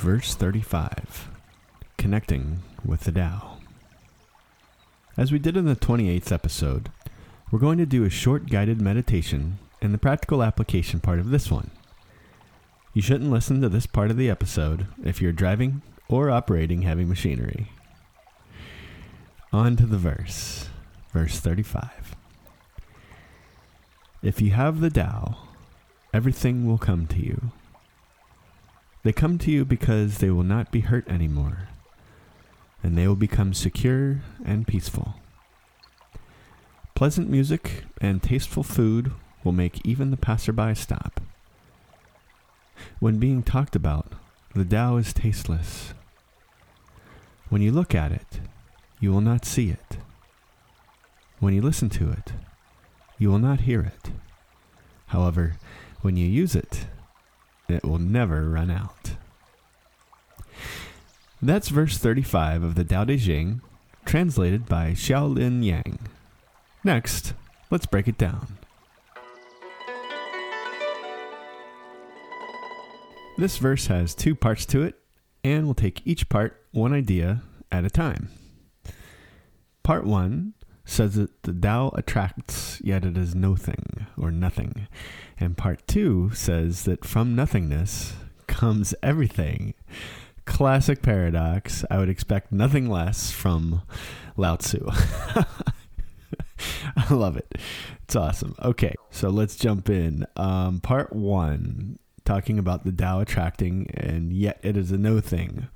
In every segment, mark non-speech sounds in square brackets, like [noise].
Verse 35 Connecting with the Tao. As we did in the 28th episode, we're going to do a short guided meditation and the practical application part of this one. You shouldn't listen to this part of the episode if you're driving or operating heavy machinery. On to the verse, verse 35. If you have the Tao, everything will come to you. They come to you because they will not be hurt anymore, and they will become secure and peaceful. Pleasant music and tasteful food will make even the passerby stop. When being talked about, the Tao is tasteless. When you look at it, you will not see it. When you listen to it, you will not hear it. However, when you use it, it will never run out. That's verse 35 of the Tao Te Ching, translated by Xiaolin Yang. Next, let's break it down. This verse has two parts to it, and we'll take each part one idea at a time. Part 1 says that the Tao attracts, yet it is nothing or nothing. And part 2 says that from nothingness comes everything. Classic paradox. I would expect nothing less from Lao Tzu. [laughs] I love it. It's awesome. Okay, so let's jump in. Um, part 1 talking about the Tao attracting, and yet it is a no thing.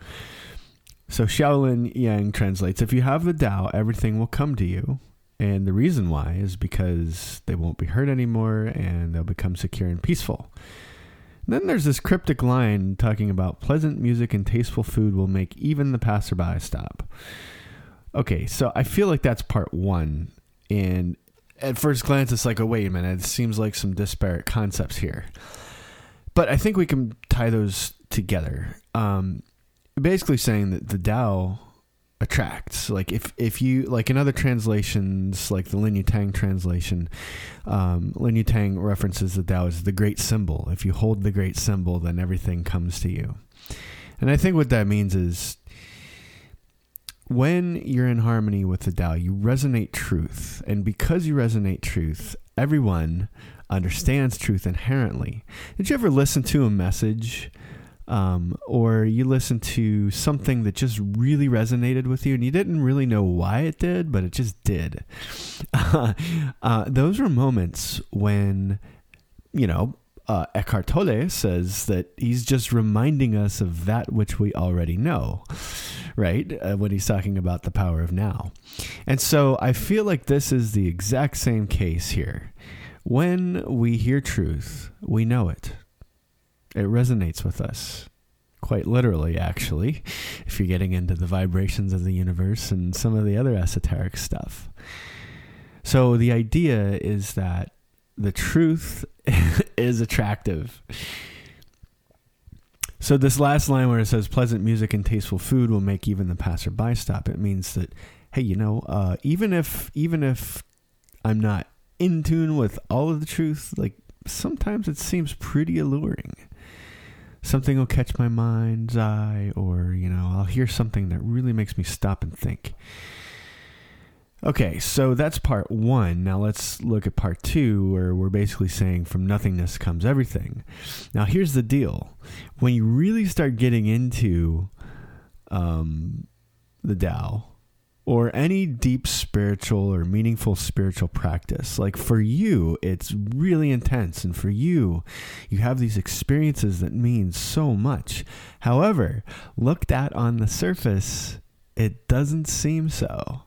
So Xiaolin Yang translates If you have the Tao, everything will come to you. And the reason why is because they won't be hurt anymore and they'll become secure and peaceful. And then there's this cryptic line talking about pleasant music and tasteful food will make even the passerby stop. Okay, so I feel like that's part one. And at first glance, it's like, oh, wait a minute, it seems like some disparate concepts here. But I think we can tie those together. Um, basically saying that the Tao attracts. Like if if you like in other translations, like the Lin Yutang translation, um, Lin Yutang references the Tao as the great symbol. If you hold the great symbol, then everything comes to you. And I think what that means is when you're in harmony with the Tao, you resonate truth, and because you resonate truth, everyone understands truth inherently. Did you ever listen to a message? Um, or you listen to something that just really resonated with you and you didn't really know why it did, but it just did. [laughs] uh, those were moments when, you know, uh, Eckhart Tolle says that he's just reminding us of that which we already know, right? Uh, when he's talking about the power of now. And so I feel like this is the exact same case here. When we hear truth, we know it, it resonates with us. Quite literally, actually, if you're getting into the vibrations of the universe and some of the other esoteric stuff. So, the idea is that the truth [laughs] is attractive. So this last line where it says pleasant music and tasteful food will make even the passerby stop, it means that hey, you know, uh, even if even if I'm not in tune with all of the truth, like sometimes it seems pretty alluring. Something will catch my mind's eye, or you know, I'll hear something that really makes me stop and think. Okay, so that's part one. Now let's look at part two, where we're basically saying from nothingness comes everything. Now, here's the deal when you really start getting into um, the Tao, or any deep spiritual or meaningful spiritual practice. Like for you, it's really intense. And for you, you have these experiences that mean so much. However, looked at on the surface, it doesn't seem so.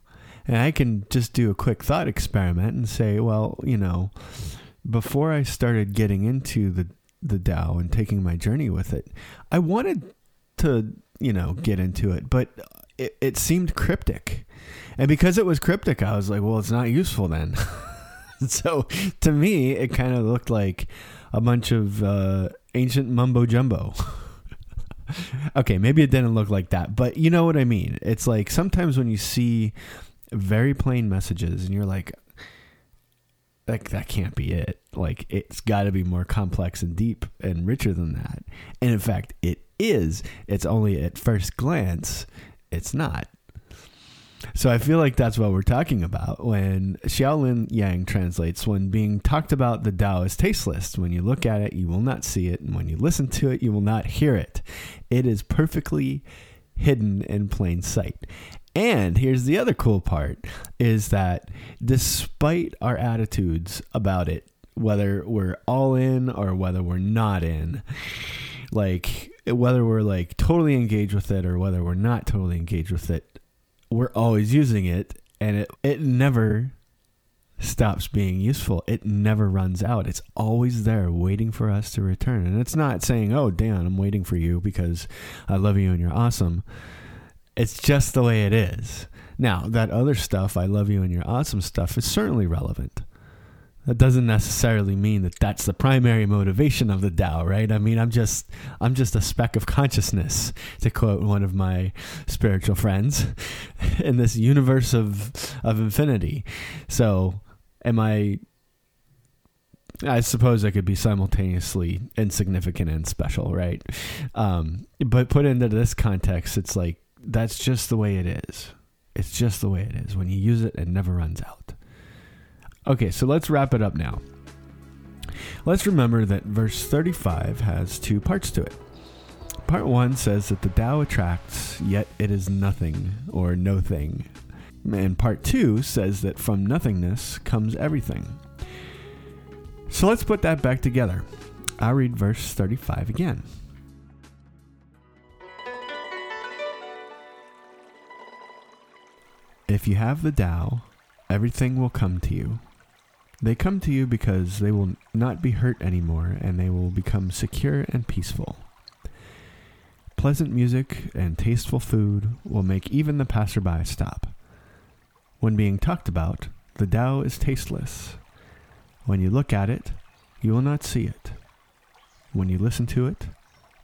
And I can just do a quick thought experiment and say, well, you know, before I started getting into the the Tao and taking my journey with it, I wanted to, you know, get into it, but it, it seemed cryptic. And because it was cryptic, I was like, well, it's not useful then. [laughs] so to me, it kind of looked like a bunch of uh, ancient mumbo jumbo. [laughs] okay, maybe it didn't look like that, but you know what I mean. It's like sometimes when you see very plain messages and you're like like that can't be it like it's got to be more complex and deep and richer than that and in fact it is it's only at first glance it's not so I feel like that's what we're talking about when Xiaolin Yang translates when being talked about the Tao is tasteless. When you look at it, you will not see it, and when you listen to it, you will not hear it. It is perfectly hidden in plain sight. And here's the other cool part is that despite our attitudes about it, whether we're all in or whether we're not in, like whether we're like totally engaged with it or whether we're not totally engaged with it, we're always using it and it it never stops being useful. It never runs out. It's always there waiting for us to return. And it's not saying, "Oh, Dan, I'm waiting for you because I love you and you're awesome." It's just the way it is. Now, that other stuff, I love you and you're awesome stuff, is certainly relevant. That doesn't necessarily mean that that's the primary motivation of the Tao, right? I mean, I'm just I'm just a speck of consciousness, to quote one of my spiritual friends, [laughs] in this universe of of infinity. So, am I I suppose I could be simultaneously insignificant and special, right? Um, but put into this context, it's like that's just the way it is. It's just the way it is. When you use it, it never runs out. Okay, so let's wrap it up now. Let's remember that verse 35 has two parts to it. Part 1 says that the Tao attracts, yet it is nothing or no thing. And part 2 says that from nothingness comes everything. So let's put that back together. I'll read verse 35 again. If you have the Tao, everything will come to you. They come to you because they will not be hurt anymore and they will become secure and peaceful. Pleasant music and tasteful food will make even the passerby stop. When being talked about, the Tao is tasteless. When you look at it, you will not see it. When you listen to it,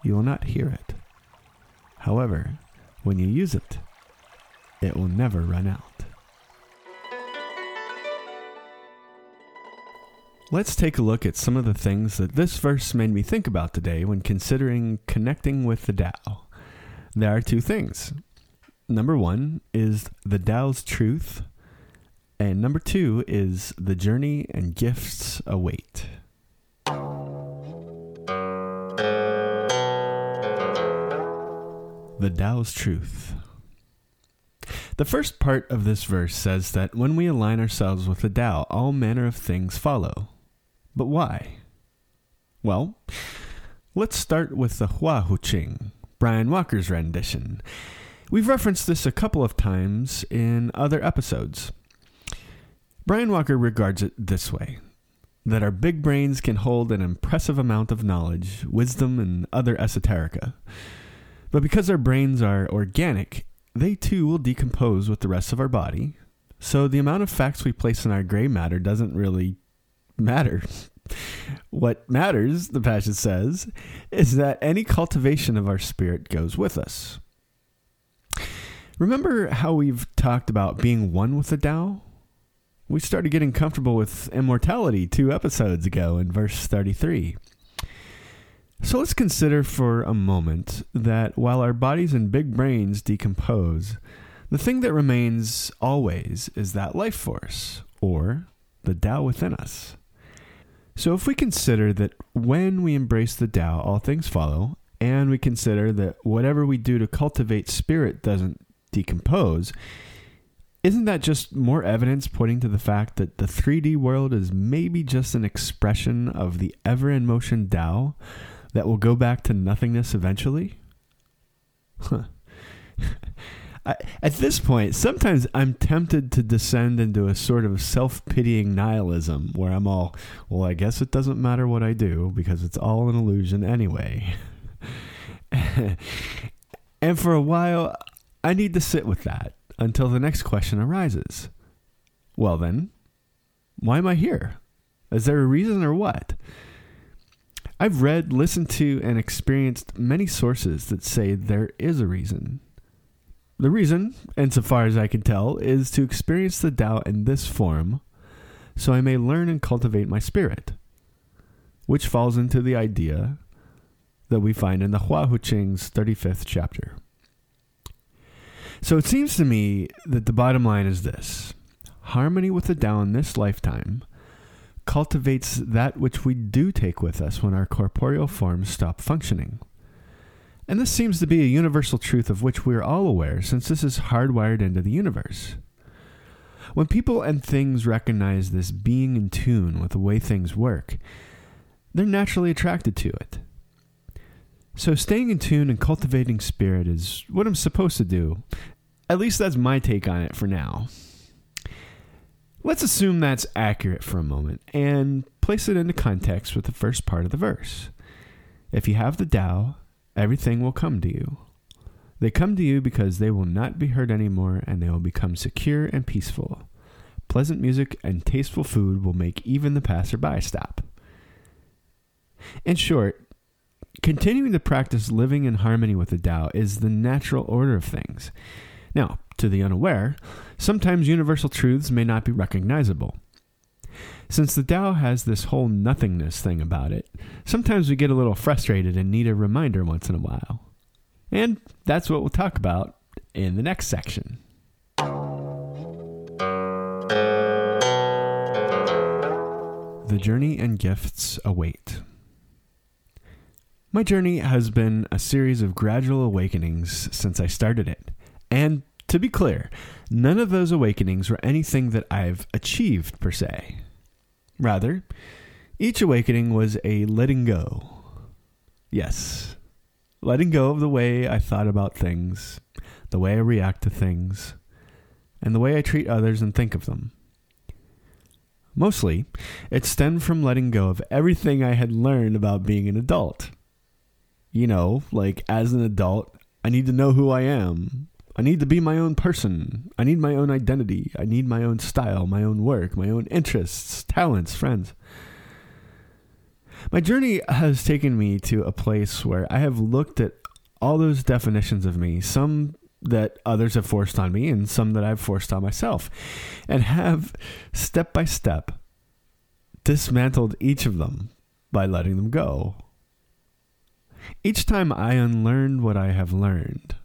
you will not hear it. However, when you use it, it will never run out. Let's take a look at some of the things that this verse made me think about today when considering connecting with the Tao. There are two things. Number one is the Tao's truth, and number two is the journey and gifts await. The Tao's truth. The first part of this verse says that when we align ourselves with the Tao, all manner of things follow. But why? Well, let's start with the Hua Hu Ching, Brian Walker's rendition. We've referenced this a couple of times in other episodes. Brian Walker regards it this way that our big brains can hold an impressive amount of knowledge, wisdom, and other esoterica. But because our brains are organic, they too will decompose with the rest of our body. So the amount of facts we place in our gray matter doesn't really matter. what matters, the passage says, is that any cultivation of our spirit goes with us. Remember how we've talked about being one with the Tao? We started getting comfortable with immortality two episodes ago in verse 33. So let's consider for a moment that while our bodies and big brains decompose, the thing that remains always is that life force, or the Tao within us. So if we consider that when we embrace the Tao, all things follow, and we consider that whatever we do to cultivate spirit doesn't decompose, isn't that just more evidence pointing to the fact that the 3D world is maybe just an expression of the ever in motion Tao that will go back to nothingness eventually? Huh. [laughs] At this point, sometimes I'm tempted to descend into a sort of self pitying nihilism where I'm all, well, I guess it doesn't matter what I do because it's all an illusion anyway. [laughs] and for a while, I need to sit with that until the next question arises. Well, then, why am I here? Is there a reason or what? I've read, listened to, and experienced many sources that say there is a reason. The reason, insofar as I can tell, is to experience the Tao in this form so I may learn and cultivate my spirit, which falls into the idea that we find in the Hua Hu Ching's 35th chapter. So it seems to me that the bottom line is this harmony with the Tao in this lifetime cultivates that which we do take with us when our corporeal forms stop functioning. And this seems to be a universal truth of which we are all aware, since this is hardwired into the universe. When people and things recognize this being in tune with the way things work, they're naturally attracted to it. So, staying in tune and cultivating spirit is what I'm supposed to do. At least that's my take on it for now. Let's assume that's accurate for a moment and place it into context with the first part of the verse. If you have the Tao, everything will come to you. They come to you because they will not be hurt anymore and they will become secure and peaceful. Pleasant music and tasteful food will make even the passerby stop. In short, continuing to practice living in harmony with the Tao is the natural order of things. Now, to the unaware, sometimes universal truths may not be recognizable. Since the Tao has this whole nothingness thing about it, sometimes we get a little frustrated and need a reminder once in a while. And that's what we'll talk about in the next section. The journey and gifts await. My journey has been a series of gradual awakenings since I started it. And to be clear, none of those awakenings were anything that I've achieved per se. Rather, each awakening was a letting go. Yes, letting go of the way I thought about things, the way I react to things, and the way I treat others and think of them. Mostly, it stemmed from letting go of everything I had learned about being an adult you know, like as an adult, I need to know who I am. I need to be my own person. I need my own identity. I need my own style, my own work, my own interests, talents, friends. My journey has taken me to a place where I have looked at all those definitions of me, some that others have forced on me and some that I've forced on myself, and have step by step dismantled each of them by letting them go each time I unlearn what I have learned,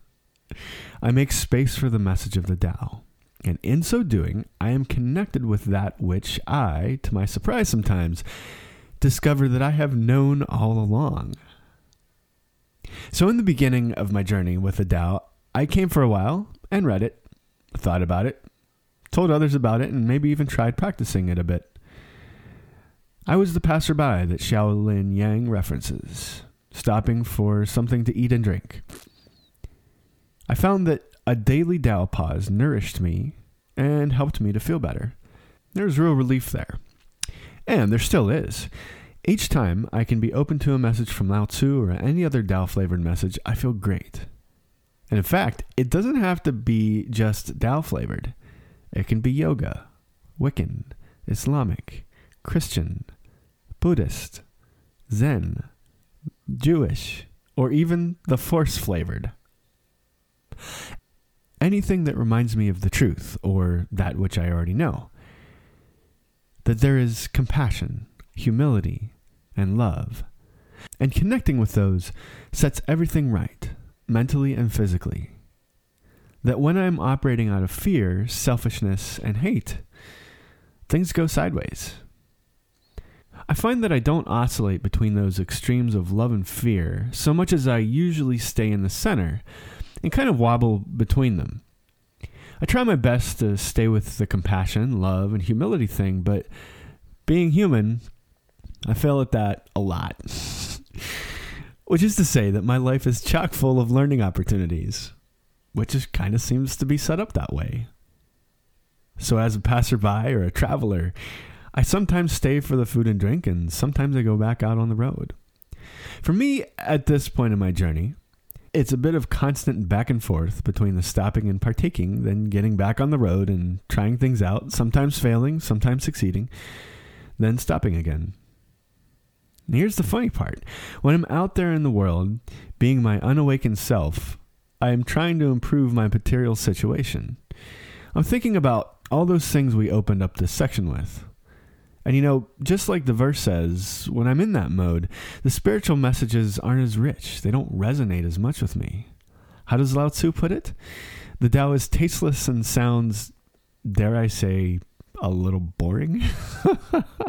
I make space for the message of the Tao. And in so doing, I am connected with that which I, to my surprise sometimes, discover that I have known all along. So, in the beginning of my journey with the Tao, I came for a while and read it, thought about it, told others about it, and maybe even tried practicing it a bit. I was the passerby that Xiaolin Yang references, stopping for something to eat and drink. I found that a daily Tao pause nourished me and helped me to feel better. There was real relief there. And there still is. Each time I can be open to a message from Lao Tzu or any other Tao flavored message, I feel great. And in fact, it doesn't have to be just Tao flavored. It can be yoga, Wiccan, Islamic, Christian, Buddhist, Zen, Jewish, or even the Force flavored. Anything that reminds me of the truth or that which I already know. That there is compassion, humility, and love. And connecting with those sets everything right, mentally and physically. That when I'm operating out of fear, selfishness, and hate, things go sideways. I find that I don't oscillate between those extremes of love and fear so much as I usually stay in the center and kind of wobble between them. I try my best to stay with the compassion, love, and humility thing, but being human, I fail at that a lot. [laughs] which is to say that my life is chock full of learning opportunities, which is kind of seems to be set up that way. So, as a passerby or a traveler, I sometimes stay for the food and drink, and sometimes I go back out on the road. For me, at this point in my journey, it's a bit of constant back and forth between the stopping and partaking, then getting back on the road and trying things out, sometimes failing, sometimes succeeding, then stopping again. And here's the funny part when I'm out there in the world, being my unawakened self, I am trying to improve my material situation. I'm thinking about all those things we opened up this section with. And you know, just like the verse says, when I'm in that mode, the spiritual messages aren't as rich. They don't resonate as much with me. How does Lao Tzu put it? The Tao is tasteless and sounds, dare I say, a little boring.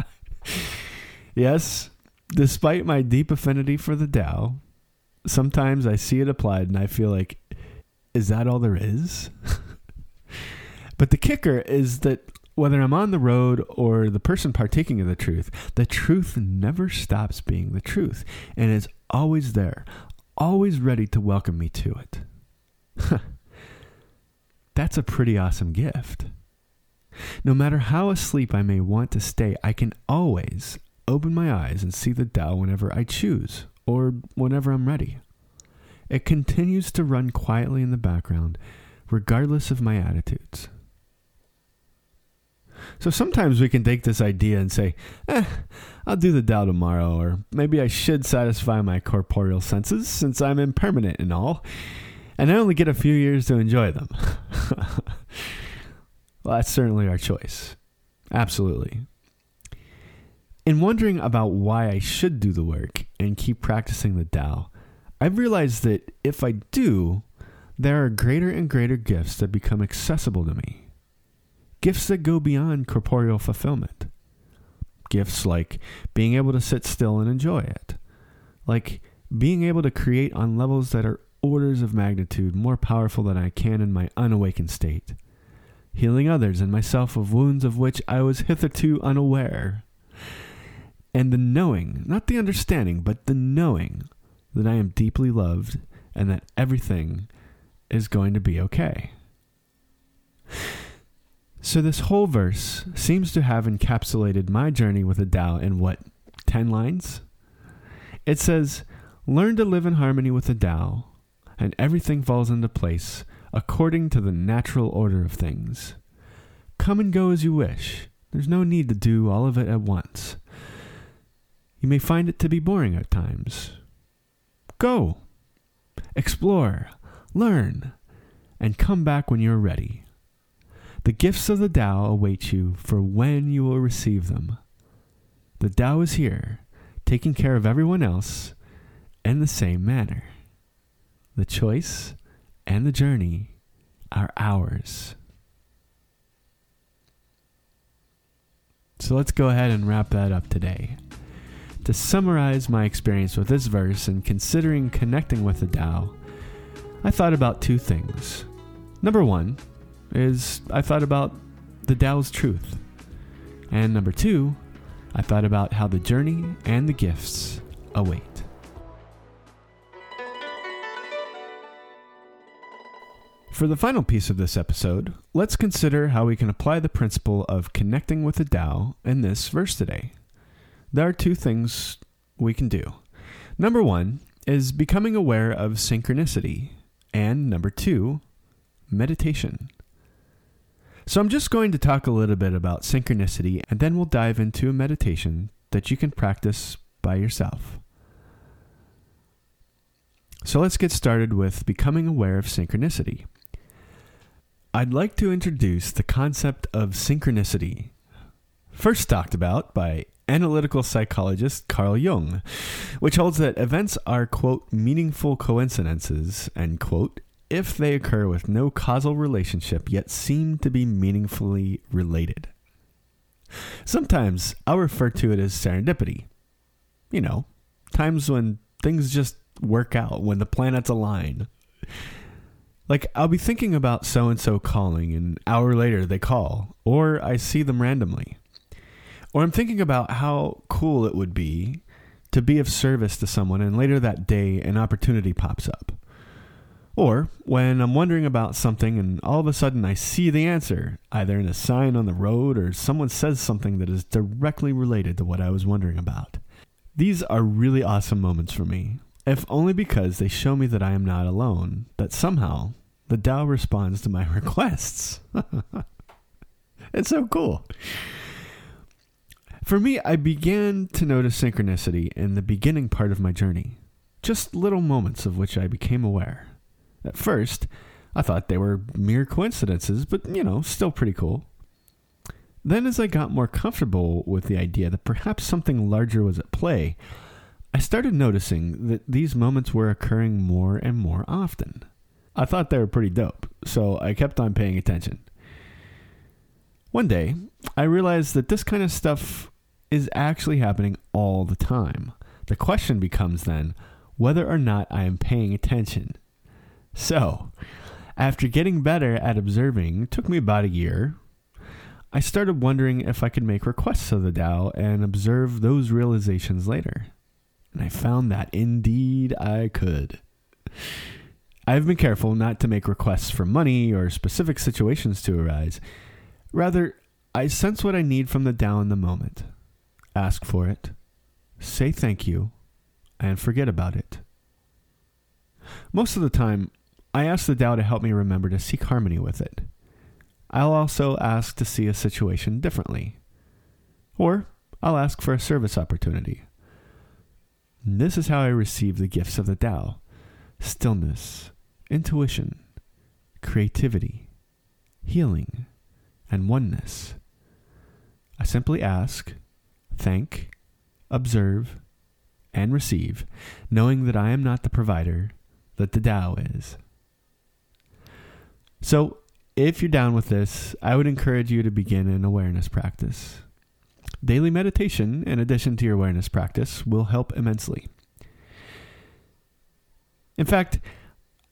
[laughs] yes, despite my deep affinity for the Tao, sometimes I see it applied and I feel like, is that all there is? [laughs] but the kicker is that whether I'm on the road or the person partaking of the truth, the truth never stops being the truth and is always there, always ready to welcome me to it. [laughs] That's a pretty awesome gift. No matter how asleep I may want to stay, I can always open my eyes and see the Tao whenever I choose or whenever I'm ready. It continues to run quietly in the background, regardless of my attitudes. So sometimes we can take this idea and say, eh, I'll do the Tao tomorrow, or maybe I should satisfy my corporeal senses since I'm impermanent and all, and I only get a few years to enjoy them. [laughs] well, that's certainly our choice. Absolutely. In wondering about why I should do the work and keep practicing the Tao, I've realized that if I do, there are greater and greater gifts that become accessible to me gifts that go beyond corporeal fulfillment. Gifts like being able to sit still and enjoy it, like being able to create on levels that are orders of magnitude more powerful than I can in my unawakened state, healing others and myself of wounds of which I was hitherto unaware, and the knowing, not the understanding, but the knowing that I am deeply loved and that everything is going to be okay. So, this whole verse seems to have encapsulated my journey with the Tao in what, 10 lines? It says, Learn to live in harmony with the Tao, and everything falls into place according to the natural order of things. Come and go as you wish. There's no need to do all of it at once. You may find it to be boring at times. Go, explore, learn, and come back when you're ready. The gifts of the Tao await you for when you will receive them. The Tao is here, taking care of everyone else in the same manner. The choice and the journey are ours. So let's go ahead and wrap that up today. To summarize my experience with this verse and considering connecting with the Tao, I thought about two things. Number one, is I thought about the Tao's truth. And number two, I thought about how the journey and the gifts await. For the final piece of this episode, let's consider how we can apply the principle of connecting with the Tao in this verse today. There are two things we can do. Number one is becoming aware of synchronicity, and number two, meditation. So I'm just going to talk a little bit about synchronicity, and then we'll dive into a meditation that you can practice by yourself. So let's get started with becoming aware of synchronicity. I'd like to introduce the concept of synchronicity, first talked about by analytical psychologist Carl Jung, which holds that events are, quote, meaningful coincidences, end quote, if they occur with no causal relationship yet seem to be meaningfully related. Sometimes I'll refer to it as serendipity. You know, times when things just work out, when the planets align. Like, I'll be thinking about so and so calling, and an hour later they call, or I see them randomly. Or I'm thinking about how cool it would be to be of service to someone, and later that day an opportunity pops up. Or when I'm wondering about something and all of a sudden I see the answer, either in a sign on the road or someone says something that is directly related to what I was wondering about. These are really awesome moments for me, if only because they show me that I am not alone, that somehow the Tao responds to my [laughs] requests. [laughs] it's so cool. For me, I began to notice synchronicity in the beginning part of my journey, just little moments of which I became aware. At first, I thought they were mere coincidences, but you know, still pretty cool. Then, as I got more comfortable with the idea that perhaps something larger was at play, I started noticing that these moments were occurring more and more often. I thought they were pretty dope, so I kept on paying attention. One day, I realized that this kind of stuff is actually happening all the time. The question becomes then whether or not I am paying attention. So, after getting better at observing, took me about a year, I started wondering if I could make requests of the Tao and observe those realizations later. And I found that indeed I could. I've been careful not to make requests for money or specific situations to arise. Rather, I sense what I need from the Tao in the moment, ask for it, say thank you, and forget about it. Most of the time, I ask the Tao to help me remember to seek harmony with it. I'll also ask to see a situation differently. Or I'll ask for a service opportunity. This is how I receive the gifts of the Tao stillness, intuition, creativity, healing, and oneness. I simply ask, thank, observe, and receive, knowing that I am not the provider, that the Tao is. So, if you're down with this, I would encourage you to begin an awareness practice. Daily meditation, in addition to your awareness practice, will help immensely. In fact,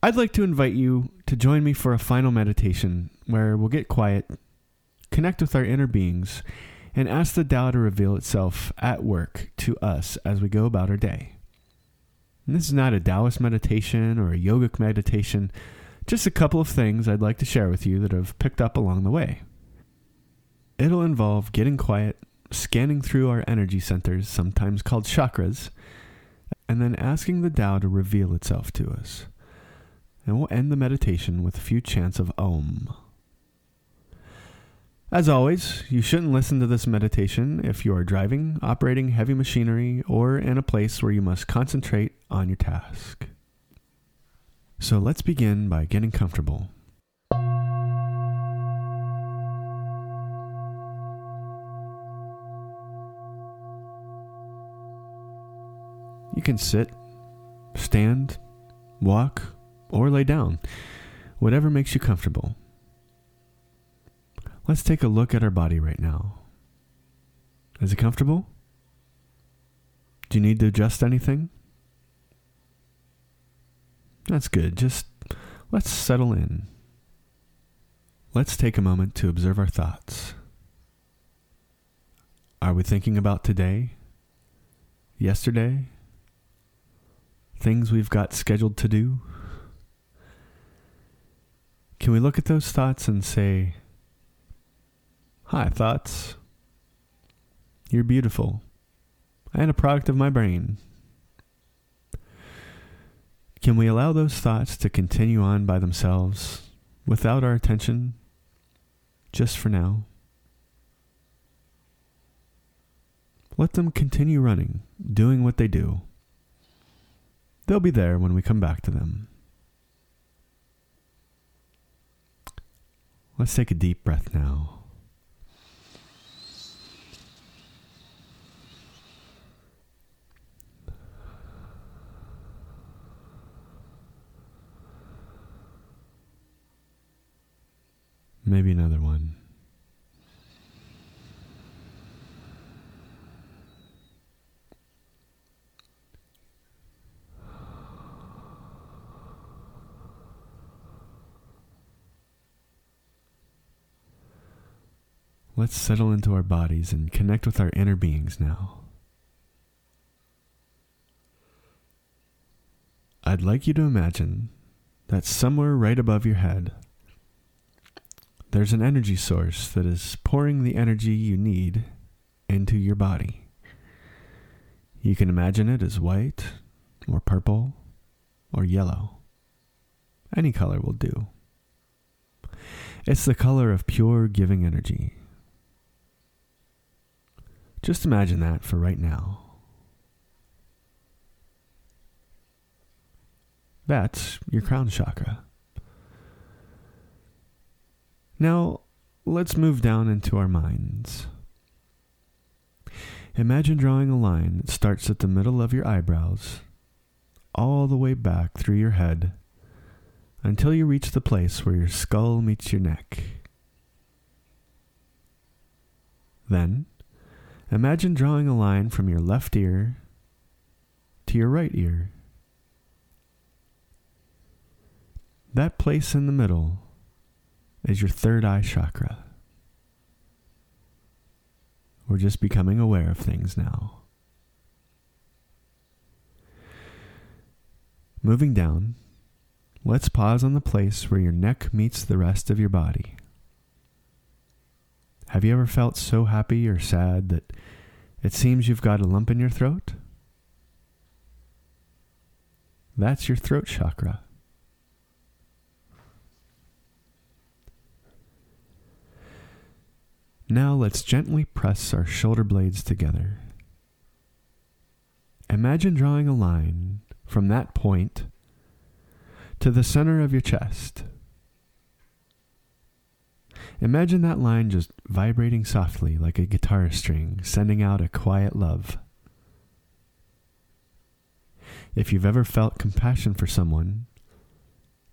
I'd like to invite you to join me for a final meditation where we'll get quiet, connect with our inner beings, and ask the Tao to reveal itself at work to us as we go about our day. And this is not a Taoist meditation or a yogic meditation, just a couple of things I'd like to share with you that I've picked up along the way. It'll involve getting quiet, scanning through our energy centers, sometimes called chakras, and then asking the Tao to reveal itself to us and we'll end the meditation with a few chants of Om. As always, you shouldn't listen to this meditation if you are driving, operating heavy machinery, or in a place where you must concentrate on your task. So let's begin by getting comfortable. You can sit, stand, walk, or lay down, whatever makes you comfortable. Let's take a look at our body right now. Is it comfortable? Do you need to adjust anything? That's good. Just let's settle in. Let's take a moment to observe our thoughts. Are we thinking about today? Yesterday? Things we've got scheduled to do? Can we look at those thoughts and say, Hi, thoughts. You're beautiful and a product of my brain. Can we allow those thoughts to continue on by themselves without our attention just for now? Let them continue running, doing what they do. They'll be there when we come back to them. Let's take a deep breath now. Maybe another one. Let's settle into our bodies and connect with our inner beings now. I'd like you to imagine that somewhere right above your head there's an energy source that is pouring the energy you need into your body. You can imagine it as white, or purple, or yellow. Any color will do. It's the color of pure giving energy. Just imagine that for right now. That's your crown chakra. Now, let's move down into our minds. Imagine drawing a line that starts at the middle of your eyebrows, all the way back through your head, until you reach the place where your skull meets your neck. Then, imagine drawing a line from your left ear to your right ear. That place in the middle is your third eye chakra. We're just becoming aware of things now. Moving down, let's pause on the place where your neck meets the rest of your body. Have you ever felt so happy or sad that it seems you've got a lump in your throat? That's your throat chakra. Now let's gently press our shoulder blades together. Imagine drawing a line from that point to the center of your chest. Imagine that line just vibrating softly like a guitar string, sending out a quiet love. If you've ever felt compassion for someone,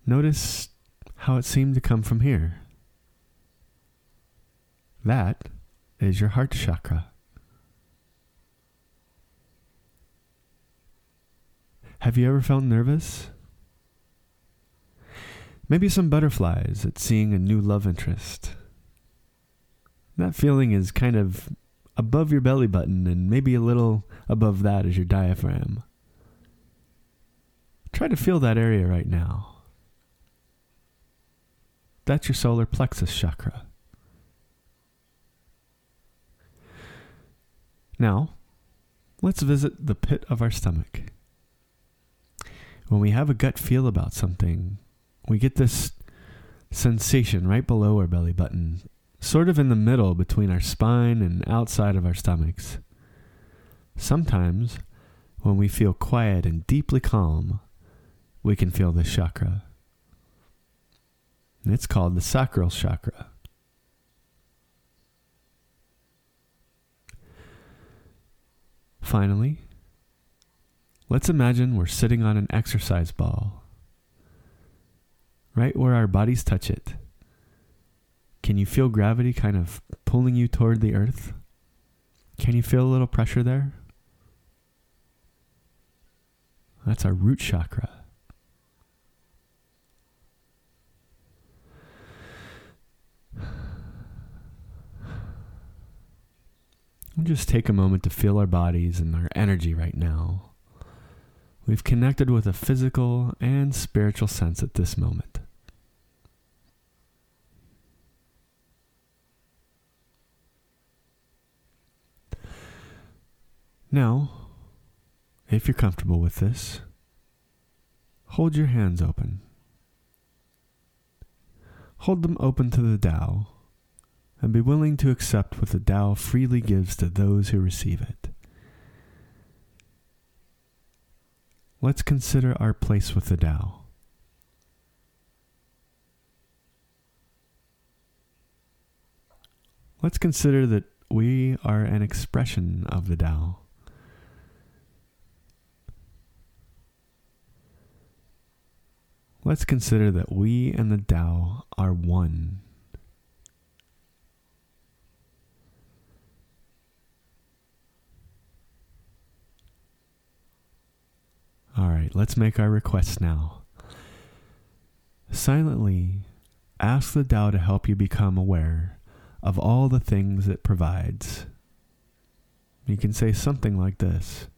notice how it seemed to come from here. That is your heart chakra. Have you ever felt nervous? Maybe some butterflies at seeing a new love interest. That feeling is kind of above your belly button and maybe a little above that is your diaphragm. Try to feel that area right now. That's your solar plexus chakra. Now, let's visit the pit of our stomach. When we have a gut feel about something, we get this sensation right below our belly button, sort of in the middle between our spine and outside of our stomachs. Sometimes, when we feel quiet and deeply calm, we can feel this chakra. It's called the sacral chakra. Finally, let's imagine we're sitting on an exercise ball, right where our bodies touch it. Can you feel gravity kind of pulling you toward the earth? Can you feel a little pressure there? That's our root chakra. We'll just take a moment to feel our bodies and our energy right now. We've connected with a physical and spiritual sense at this moment. Now, if you're comfortable with this, hold your hands open. Hold them open to the Tao and be willing to accept what the Tao freely gives to those who receive it. Let's consider our place with the Tao. Let's consider that we are an expression of the Tao. Let's consider that we and the Tao are one. All let's make our requests now. Silently ask the Tao to help you become aware of all the things it provides. You can say something like this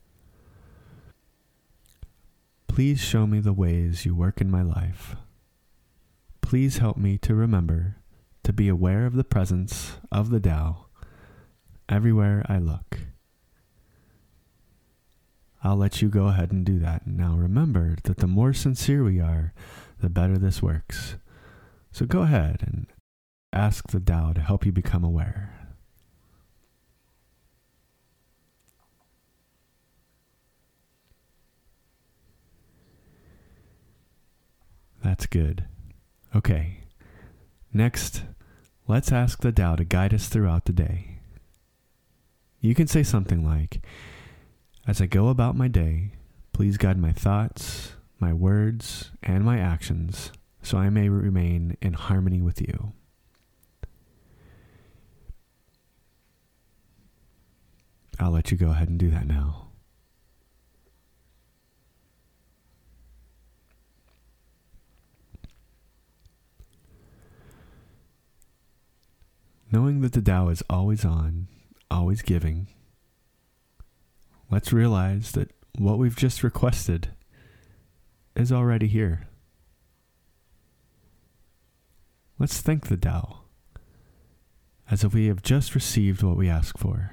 Please show me the ways you work in my life. Please help me to remember to be aware of the presence of the Tao everywhere I look. I'll let you go ahead and do that. Now remember that the more sincere we are, the better this works. So go ahead and ask the Tao to help you become aware. That's good. Okay. Next, let's ask the Tao to guide us throughout the day. You can say something like, As I go about my day, please guide my thoughts, my words, and my actions so I may remain in harmony with you. I'll let you go ahead and do that now. Knowing that the Tao is always on, always giving, let's realize that what we've just requested is already here. Let's thank the Tao as if we have just received what we ask for.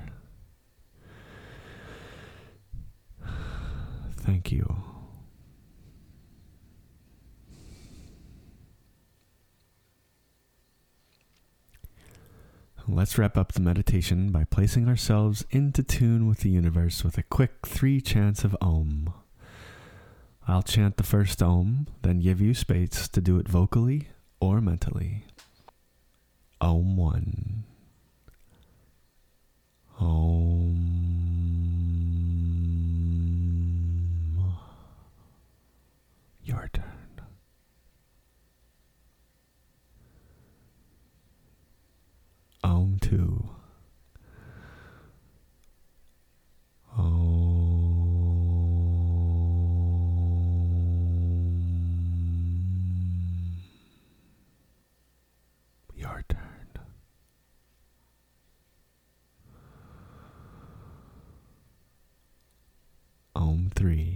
[sighs] Thank you. Let's wrap up the meditation by placing ourselves into tune with the universe with a quick three chants of Om. I'll chant the first Om, then give you space to do it vocally or mentally. Om 1. Om. Your turn. Om 2. Om. Your turn. Om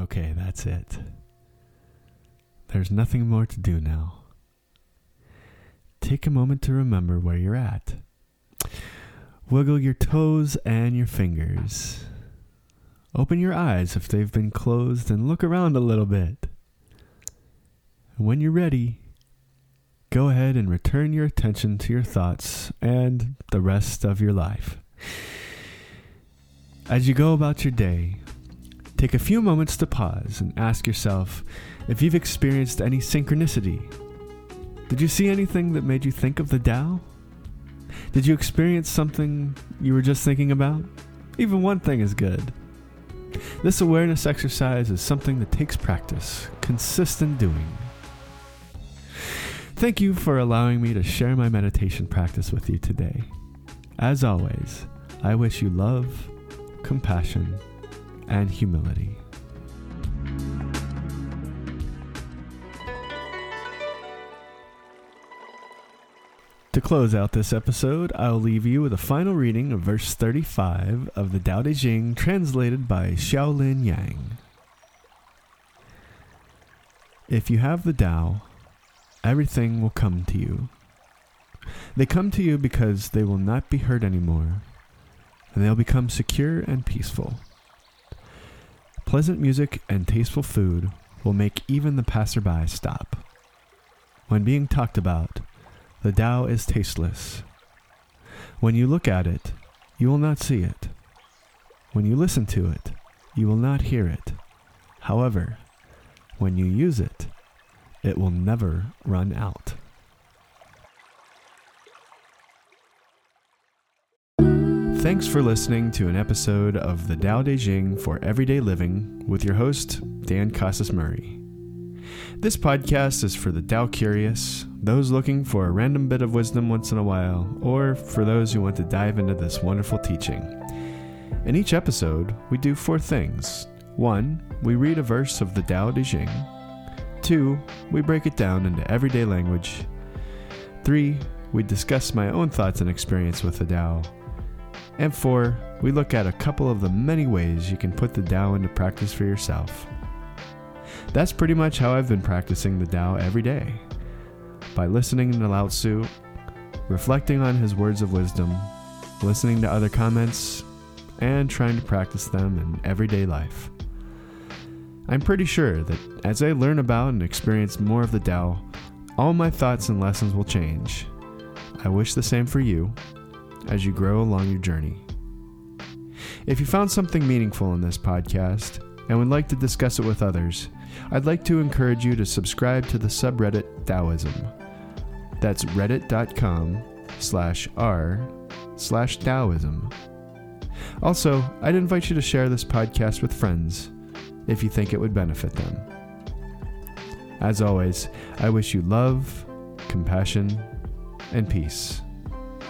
Okay, that's it. There's nothing more to do now. Take a moment to remember where you're at. Wiggle your toes and your fingers. Open your eyes if they've been closed and look around a little bit. When you're ready, go ahead and return your attention to your thoughts and the rest of your life. As you go about your day, Take a few moments to pause and ask yourself if you've experienced any synchronicity. Did you see anything that made you think of the Tao? Did you experience something you were just thinking about? Even one thing is good. This awareness exercise is something that takes practice, consistent doing. Thank you for allowing me to share my meditation practice with you today. As always, I wish you love, compassion, and humility. To close out this episode, I'll leave you with a final reading of verse 35 of the Tao Te Ching translated by Xiaolin Yang. If you have the Tao, everything will come to you. They come to you because they will not be hurt anymore, and they'll become secure and peaceful. Pleasant music and tasteful food will make even the passerby stop. When being talked about, the Tao is tasteless. When you look at it, you will not see it. When you listen to it, you will not hear it. However, when you use it, it will never run out. Thanks for listening to an episode of the Tao Te Ching for Everyday Living with your host, Dan Casas Murray. This podcast is for the Tao curious, those looking for a random bit of wisdom once in a while, or for those who want to dive into this wonderful teaching. In each episode, we do four things. One, we read a verse of the Tao Te Ching. Two, we break it down into everyday language. Three, we discuss my own thoughts and experience with the Tao. And four, we look at a couple of the many ways you can put the Tao into practice for yourself. That's pretty much how I've been practicing the Tao every day. By listening to Lao Tzu, reflecting on his words of wisdom, listening to other comments, and trying to practice them in everyday life. I'm pretty sure that as I learn about and experience more of the Tao, all my thoughts and lessons will change. I wish the same for you as you grow along your journey. If you found something meaningful in this podcast and would like to discuss it with others, I'd like to encourage you to subscribe to the subreddit Taoism. That's reddit.com slash r slash Taoism. Also, I'd invite you to share this podcast with friends if you think it would benefit them. As always, I wish you love, compassion, and peace.